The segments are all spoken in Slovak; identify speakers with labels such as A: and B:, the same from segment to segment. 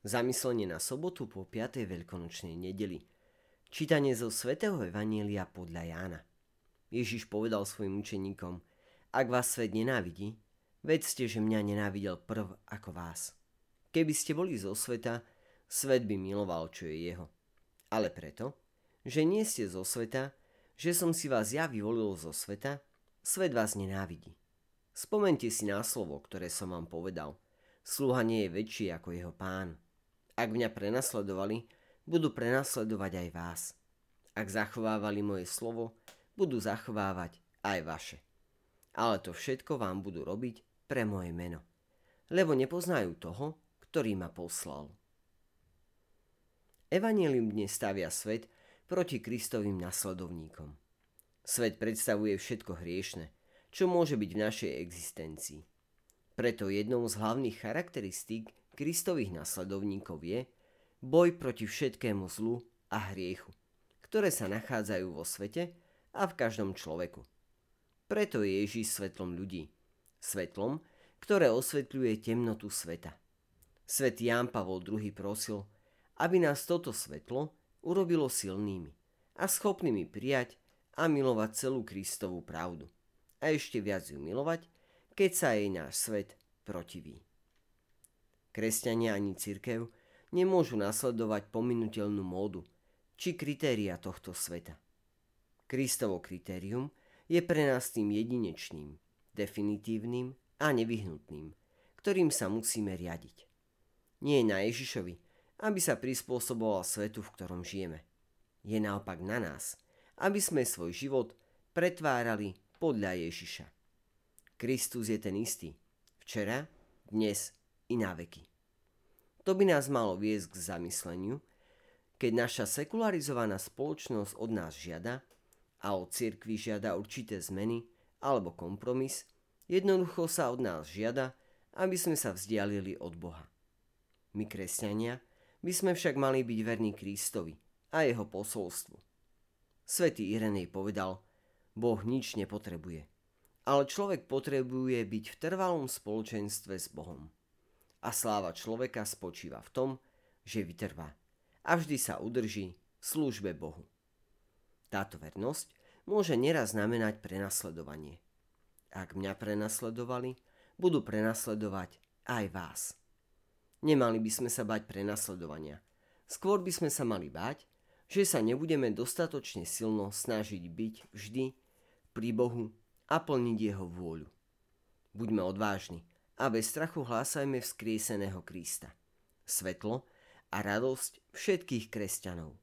A: Zamyslenie na sobotu po 5. veľkonočnej nedeli. Čítanie zo svätého Evanielia podľa Jána. Ježiš povedal svojim učeníkom, ak vás svet nenávidí, vedzte, že mňa nenávidel prv ako vás. Keby ste boli zo sveta, svet by miloval, čo je jeho. Ale preto, že nie ste zo sveta, že som si vás ja vyvolil zo sveta, svet vás nenávidí. Spomente si na slovo, ktoré som vám povedal. Sluha nie je väčší ako jeho pán. Ak mňa prenasledovali, budú prenasledovať aj vás. Ak zachovávali moje slovo, budú zachovávať aj vaše. Ale to všetko vám budú robiť pre moje meno, lebo nepoznajú toho, ktorý ma poslal. Evangelium dnes stavia svet proti Kristovým nasledovníkom. Svet predstavuje všetko hriešne, čo môže byť v našej existencii. Preto jednou z hlavných charakteristík Kristových nasledovníkov je boj proti všetkému zlu a hriechu, ktoré sa nachádzajú vo svete a v každom človeku. Preto je Ježíš svetlom ľudí. Svetlom, ktoré osvetľuje temnotu sveta. Svet Ján Pavol II prosil, aby nás toto svetlo urobilo silnými a schopnými prijať a milovať celú Kristovú pravdu. A ešte viac ju milovať, keď sa jej náš svet protiví. Kresťania ani cirkev nemôžu nasledovať pominutelnú módu či kritéria tohto sveta. Kristovo kritérium je pre nás tým jedinečným, definitívnym a nevyhnutným, ktorým sa musíme riadiť. Nie na Ježišovi, aby sa prispôsoboval svetu, v ktorom žijeme. Je naopak na nás, aby sme svoj život pretvárali podľa Ježiša. Kristus je ten istý, včera, dnes i na veky. To by nás malo viesť k zamysleniu, keď naša sekularizovaná spoločnosť od nás žiada a od cirkvi žiada určité zmeny alebo kompromis, jednoducho sa od nás žiada, aby sme sa vzdialili od Boha. My, kresťania, by sme však mali byť verní Kristovi a jeho posolstvu. Svetý Irenej povedal, Boh nič nepotrebuje, ale človek potrebuje byť v trvalom spoločenstve s Bohom a sláva človeka spočíva v tom, že vytrvá a vždy sa udrží v službe Bohu. Táto vernosť môže neraz znamenať prenasledovanie. Ak mňa prenasledovali, budú prenasledovať aj vás. Nemali by sme sa bať prenasledovania. Skôr by sme sa mali bať, že sa nebudeme dostatočne silno snažiť byť vždy pri Bohu a plniť Jeho vôľu. Buďme odvážni a bez strachu hlásajme vzkrieseného Krista. Svetlo a radosť všetkých kresťanov.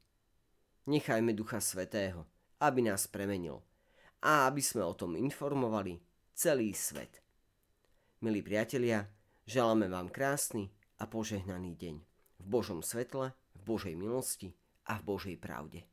A: Nechajme Ducha Svetého, aby nás premenil a aby sme o tom informovali celý svet. Milí priatelia, želáme vám krásny a požehnaný deň v Božom svetle, v Božej milosti a v Božej pravde.